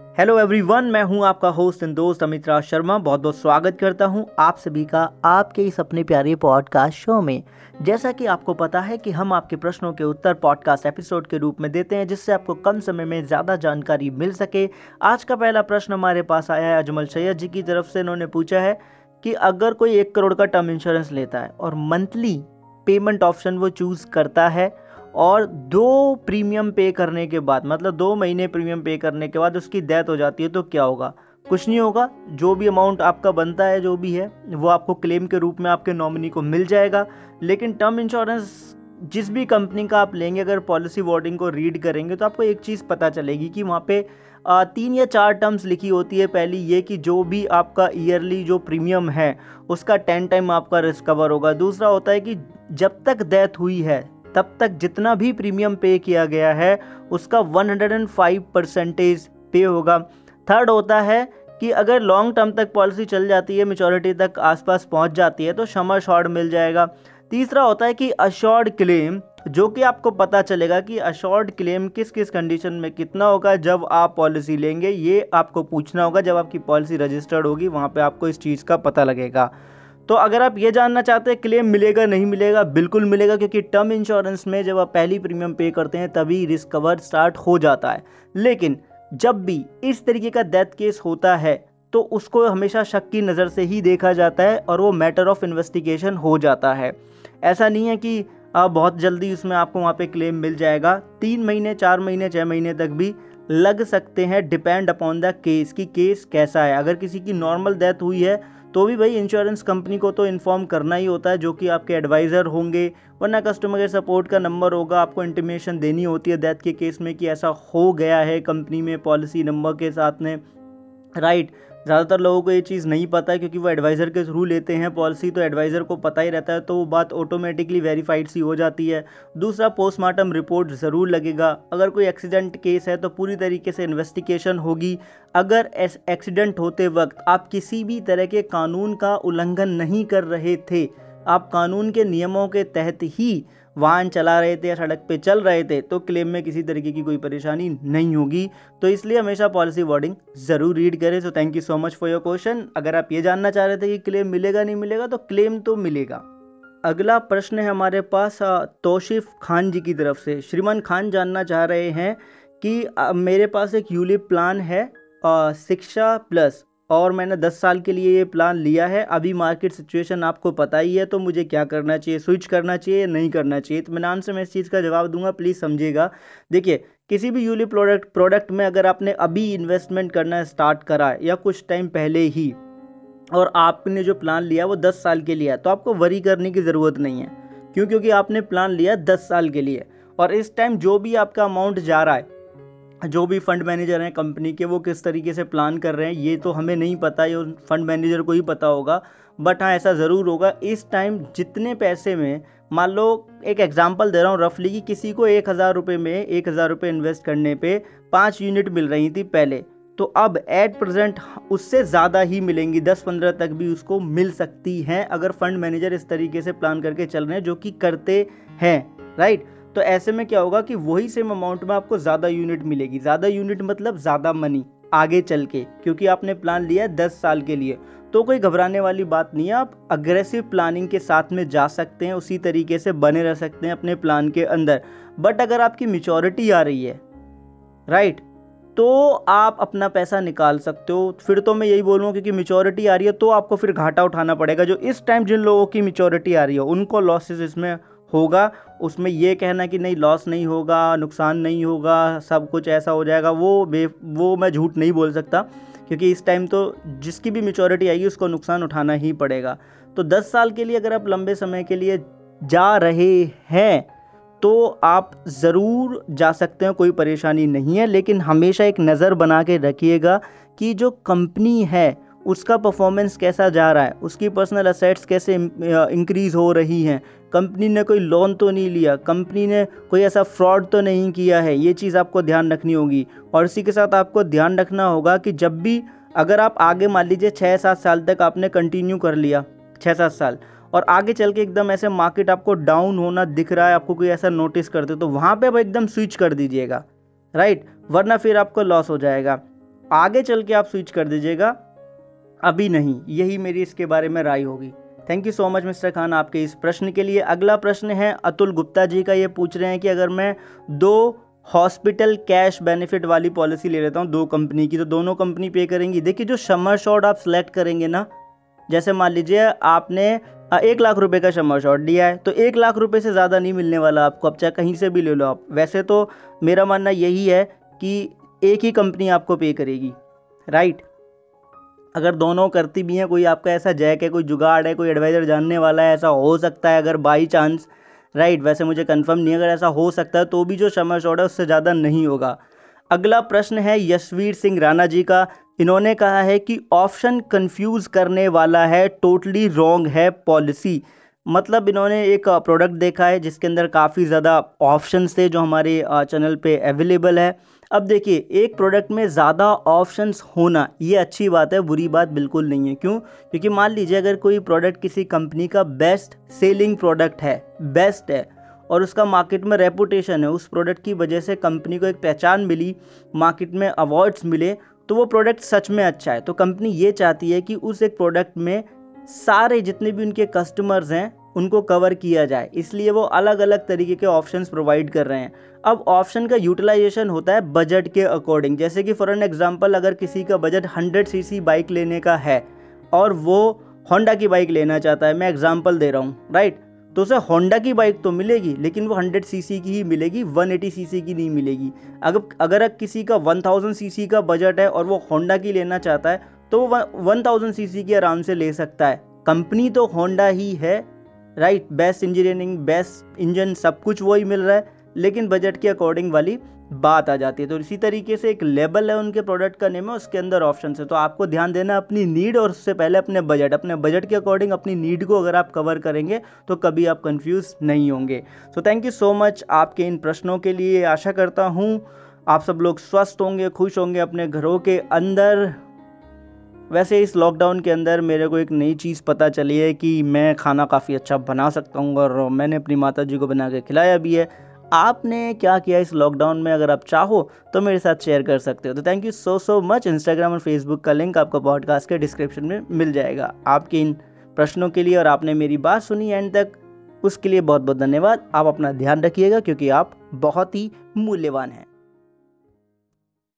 Hello everyone मैं हूँ आपका होस्ट एंड दोस्त अमित राज शर्मा। बहुत बहुत स्वागत करता हूँ आप सभी का आपके इस अपने प्यारे पॉडकास्ट शो में। जैसा कि आपको पता है कि हम आपके प्रश्नों के उत्तर पॉडकास्ट एपिसोड के रूप में देते हैं, जिससे आपको कम समय में ज़्यादा जानकारी मिल सके। आज का पहला प्रश्न हमारे पास आया है अजमल सैयद जी की तरफ़ से। इन्होंने पूछा है कि अगर कोई एक करोड़ का टर्म इंश्योरेंस लेता है और मंथली पेमेंट ऑप्शन वो चूज़ करता है और दो प्रीमियम पे करने के बाद मतलब दो महीने प्रीमियम पे करने के बाद उसकी डेथ हो जाती है तो क्या होगा? कुछ नहीं होगा। जो भी अमाउंट आपका बनता है, जो भी है, वो आपको क्लेम के रूप में आपके नॉमिनी को मिल जाएगा। लेकिन टर्म इंश्योरेंस जिस भी कंपनी का आप लेंगे, अगर पॉलिसी वर्डिंग को रीड करेंगे तो आपको एक चीज़ पता चलेगी कि वहाँ पे तीन या चार टर्म्स लिखी होती है। पहली ये कि जो भी आपका ईयरली जो प्रीमियम है, उसका टेन टाइम आपका रिस्कवर होगा। दूसरा होता है कि जब तक डेथ हुई है तब तक जितना भी प्रीमियम पे किया गया है, उसका 105 परसेंटेज पे होगा। थर्ड होता है कि अगर लॉन्ग टर्म तक पॉलिसी चल जाती है मेचोरिटी तक आसपास पहुँच जाती है तो शमर शॉर्ट मिल जाएगा। तीसरा होता है कि अशोर्ड क्लेम जो कि आपको पता चलेगा कि अशोर्ड क्लेम किस किस कंडीशन में कितना होगा, जब आप पॉलिसी लेंगे, ये आपको पूछना होगा, जब आपकी पॉलिसी रजिस्टर्ड होगी, वहाँ पे आपको इस चीज़ का पता लगेगा। तो अगर आप ये जानना चाहते हैं, क्लेम मिलेगा, नहीं मिलेगा, बिल्कुल मिलेगा, क्योंकि टर्म इंश्योरेंस में जब आप पहली प्रीमियम पे करते हैं, तभी रिस्क कवर स्टार्ट हो जाता है। लेकिन जब भी इस तरीके का डेथ केस होता है तो उसको हमेशा शक की नज़र से ही देखा जाता है और वो मैटर ऑफ़ इन्वेस्टिगेशन हो जाता है। ऐसा नहीं है कि आप बहुत जल्दी उसमें आपको वहाँ पे क्लेम मिल जाएगा। तीन महीने, चार महीने छः महीने तक भी लग सकते हैं, डिपेंड अपॉन द केस कि केस कैसा है। अगर किसी की नॉर्मल डेथ हुई है तो भी भाई इंश्योरेंस कंपनी को तो इन्फॉर्म करना ही होता है, जो कि आपके एडवाइज़र होंगे, वरना कस्टमर केयर सपोर्ट का नंबर होगा, आपको इंटीमेशन देनी होती है डेथ के केस में कि ऐसा हो गया है कंपनी में पॉलिसी नंबर के साथ में राइट ज़्यादातर लोगों को ये चीज़ नहीं पता है, क्योंकि वो एडवाइज़र के थ्रू लेते हैं पॉलिसी तो एडवाइज़र को पता ही रहता है तो वो बात ऑटोमेटिकली वेरीफाइड सी हो जाती है। दूसरा पोस्टमार्टम रिपोर्ट ज़रूर लगेगा। अगर कोई एक्सीडेंट केस है तो पूरी तरीके से इन्वेस्टिगेशन होगी। अगर एक्सीडेंट होते वक्त आप किसी भी तरह के कानून का उल्लंघन नहीं कर रहे थे, आप कानून के नियमों के तहत ही वाहन चला रहे थे या सड़क पे चल रहे थे तो क्लेम में किसी तरीके की कोई परेशानी नहीं होगी। तो इसलिए हमेशा पॉलिसी वर्डिंग ज़रूर रीड करें। So thank you so much for your question अगर आप ये जानना चाह रहे थे कि क्लेम मिलेगा, नहीं मिलेगा तो क्लेम तो मिलेगा। अगला प्रश्न है हमारे पास तोशिफ खान जी की तरफ़ से। श्रीमान खान जानना चाह रहे हैं कि मेरे पास एक यूलिप प्लान है शिक्षा प्लस और मैंने 10 साल के लिए ये प्लान लिया है। अभी मार्केट सिचुएशन आपको पता ही है तो मुझे क्या करना चाहिए? स्विच करना चाहिए या नहीं करना चाहिए? मैं से मैं इस चीज़ का जवाब दूँगा प्लीज़ समझिएगा। देखिए, किसी भी यूली प्रोडक्ट प्रोडक्ट में अगर आपने अभी इन्वेस्टमेंट करना स्टार्ट करा या कुछ टाइम पहले ही, और आपने जो प्लान लिया वो दस साल के लिए है तो आपको वरी करने की ज़रूरत नहीं है। क्यों? क्योंकि आपने प्लान लिया दस साल के लिए। और इस टाइम जो भी आपका अमाउंट जा रहा है जो भी फंड मैनेजर हैं कंपनी के, वो किस तरीके से प्लान कर रहे हैं, ये तो हमें नहीं पता, ये फंड मैनेजर को ही पता होगा। बट हाँ ऐसा ज़रूर होगा, इस टाइम जितने पैसे में, मान लो एक एग्जांपल दे रहा हूँ रफली कि किसी को एक हज़ार रुपये में एक हज़ार रुपये इन्वेस्ट करने पे पाँच यूनिट मिल रही थी पहले तो अब एट प्रेजेंट उससे ज़्यादा ही मिलेंगी, दस पंद्रह तक भी उसको मिल सकती हैं, अगर फंड मैनेजर इस तरीके से प्लान करके चल रहे हैं, जो कि करते हैं राइट तो ऐसे में क्या होगा कि वही सेम अमाउंट में आपको ज़्यादा यूनिट मिलेगी। ज़्यादा यूनिट मतलब ज़्यादा मनी आगे चल के, क्योंकि आपने प्लान लिया है दस साल के लिए। तो कोई घबराने वाली बात नहीं है, आप अग्रेसिव प्लानिंग के साथ में जा सकते हैं, उसी तरीके से बने रह सकते हैं अपने प्लान के अंदर। बट अगर आपकी मिचोरिटी आ रही है राइट तो आप अपना पैसा निकाल सकते हो। फिर तो मैं यही बोलूँगा क्योंकि मिचोरिटी आ रही है तो आपको फिर घाटा उठाना पड़ेगा। जो इस टाइम जिन लोगों की मिचोरिटी आ रही है, उनको लॉसेस इसमें होगा, उसमें ये कहना कि नहीं लॉस नहीं होगा, नुकसान नहीं होगा, सब कुछ ऐसा हो जाएगा, वो बे, वो मैं झूठ नहीं बोल सकता, क्योंकि इस टाइम तो जिसकी भी मेचोरिटी आएगी, उसको नुकसान उठाना ही पड़ेगा। तो 10 साल के लिए अगर आप लंबे समय के लिए जा रहे हैं तो आप ज़रूर जा सकते हैं, कोई परेशानी नहीं है, लेकिन हमेशा एक नज़र बना के रखिएगा कि जो कंपनी है उसका परफॉर्मेंस कैसा जा रहा है? उसकी पर्सनल असेट्स कैसे इंक्रीज़ हो रही हैं? कंपनी ने कोई लोन तो नहीं लिया कंपनी ने कोई ऐसा फ्रॉड तो नहीं किया है? ये चीज़ आपको ध्यान रखनी होगी। और इसी के साथ आपको ध्यान रखना होगा कि जब भी, अगर आप आगे मान लीजिए छः सात साल तक आपने कंटिन्यू कर लिया छः सात साल, और आगे चल के एकदम ऐसे मार्केट आपको डाउन होना दिख रहा है, आपको कोई ऐसा नोटिस करते तो वहाँ पे आप एकदम स्विच कर दीजिएगा राइट वरना फिर आपको लॉस हो जाएगा। आगे चल के आप स्विच कर दीजिएगा अभी नहीं, यही मेरी इसके बारे में राय होगी। Thank you so much mister Khan आपके इस प्रश्न के लिए। अगला प्रश्न है, अतुल गुप्ता जी का ये पूछ रहे हैं कि अगर मैं दो हॉस्पिटल कैश बेनिफिट वाली पॉलिसी ले लेता हूँ, दो कंपनी की तो दोनों कंपनी पे करेंगी। देखिए, जो समर शॉट आप सेलेक्ट करेंगे ना, जैसे मान लीजिए आपने एक लाख रुपए का समर शॉट लिया है तो एक लाख रुपए से ज़्यादा नहीं मिलने वाला आपको अब चाहे कहीं से भी ले लो आप। वैसे तो मेरा मानना यही है कि एक ही कंपनी आपको पे करेगी राइट अगर दोनों करती भी हैं, कोई आपका ऐसा जैक है, कोई जुगाड़ है, कोई एडवाइज़र जानने वाला है, ऐसा हो सकता है अगर बाई चांस राइट वैसे मुझे कंफर्म नहीं अगर ऐसा हो सकता है तो भी जो समर शॉट है, उससे ज़्यादा नहीं होगा। अगला प्रश्न है यशवीर सिंह राणा जी का। इन्होंने कहा है कि ऑप्शन कंफ्यूज करने वाला है टोटली रॉन्ग है पॉलिसी मतलब इन्होंने एक प्रोडक्ट देखा है, जिसके अंदर काफ़ी ज़्यादा ऑप्शंस थे, जो हमारे चैनल पे अवेलेबल है। अब देखिए, एक प्रोडक्ट में ज़्यादा ऑप्शंस होना, ये अच्छी बात है, बुरी बात बिल्कुल नहीं है। क्यों? क्योंकि मान लीजिए, अगर कोई प्रोडक्ट किसी कंपनी का बेस्ट सेलिंग प्रोडक्ट है बेस्ट है, और उसका मार्केट में रेपुटेशन है, उस प्रोडक्ट की वजह से कंपनी को एक पहचान मिली मार्केट में अवार्ड्स मिले तो वो प्रोडक्ट सच में अच्छा है। तो कंपनी ये चाहती है कि उस एक प्रोडक्ट में सारे जितने भी उनके कस्टमर्स हैं उनको कवर किया जाए। इसलिए वो अलग अलग तरीके के ऑप्शंस प्रोवाइड कर रहे हैं। अब ऑप्शन का यूटिलाइजेशन होता है बजट के अकॉर्डिंग जैसे कि फॉर एन एग्ज़ाम्पल अगर किसी का बजट 100 सीसी बाइक लेने का है, और वो होंडा की बाइक लेना चाहता है, मैं एग्ज़ाम्पल दे रहा हूँ राइट तो उसे होंडा की बाइक तो मिलेगी, लेकिन वो 100 सीसी की ही मिलेगी 180 सीसी की नहीं मिलेगी। अगर अगर किसी का 1000 सीसी का बजट है और वो होंडा की लेना चाहता है तो वो 1000 सीसी की आराम से ले सकता है। कंपनी तो होंडा ही है right best engineering best engine सब कुछ वही मिल रहा है, लेकिन बजट के अकॉर्डिंग वाली बात आ जाती है। तो इसी तरीके से एक लेबल है उनके प्रोडक्ट का नेम है, उसके अंदर ऑप्शन है। तो आपको ध्यान देना अपनी नीड और उससे पहले अपने बजट अपने बजट के अकॉर्डिंग अपनी नीड को अगर आप कवर करेंगे तो कभी आप कंफ्यूज नहीं होंगे। So thank you so much आपके इन प्रश्नों के लिए। आशा करता हूँ आप सब लोग स्वस्थ होंगे, खुश होंगे अपने घरों के अंदर। वैसे इस लॉकडाउन के अंदर मेरे को एक नई चीज़ पता चली है कि मैं खाना काफ़ी अच्छा बना सकता हूँ और मैंने अपनी माता जी को बना के खिलाया भी है। आपने क्या किया इस लॉकडाउन में? अगर आप चाहो तो मेरे साथ शेयर कर सकते हो। तो thank you so so much Instagram और फेसबुक का लिंक आपको पॉडकास्ट के डिस्क्रिप्शन में मिल जाएगा। आपके इन प्रश्नों के लिए और आपने मेरी बात सुनी एंड तक, उसके लिए बहुत बहुत धन्यवाद। आप अपना ध्यान रखिएगा, क्योंकि आप बहुत ही मूल्यवान हैं।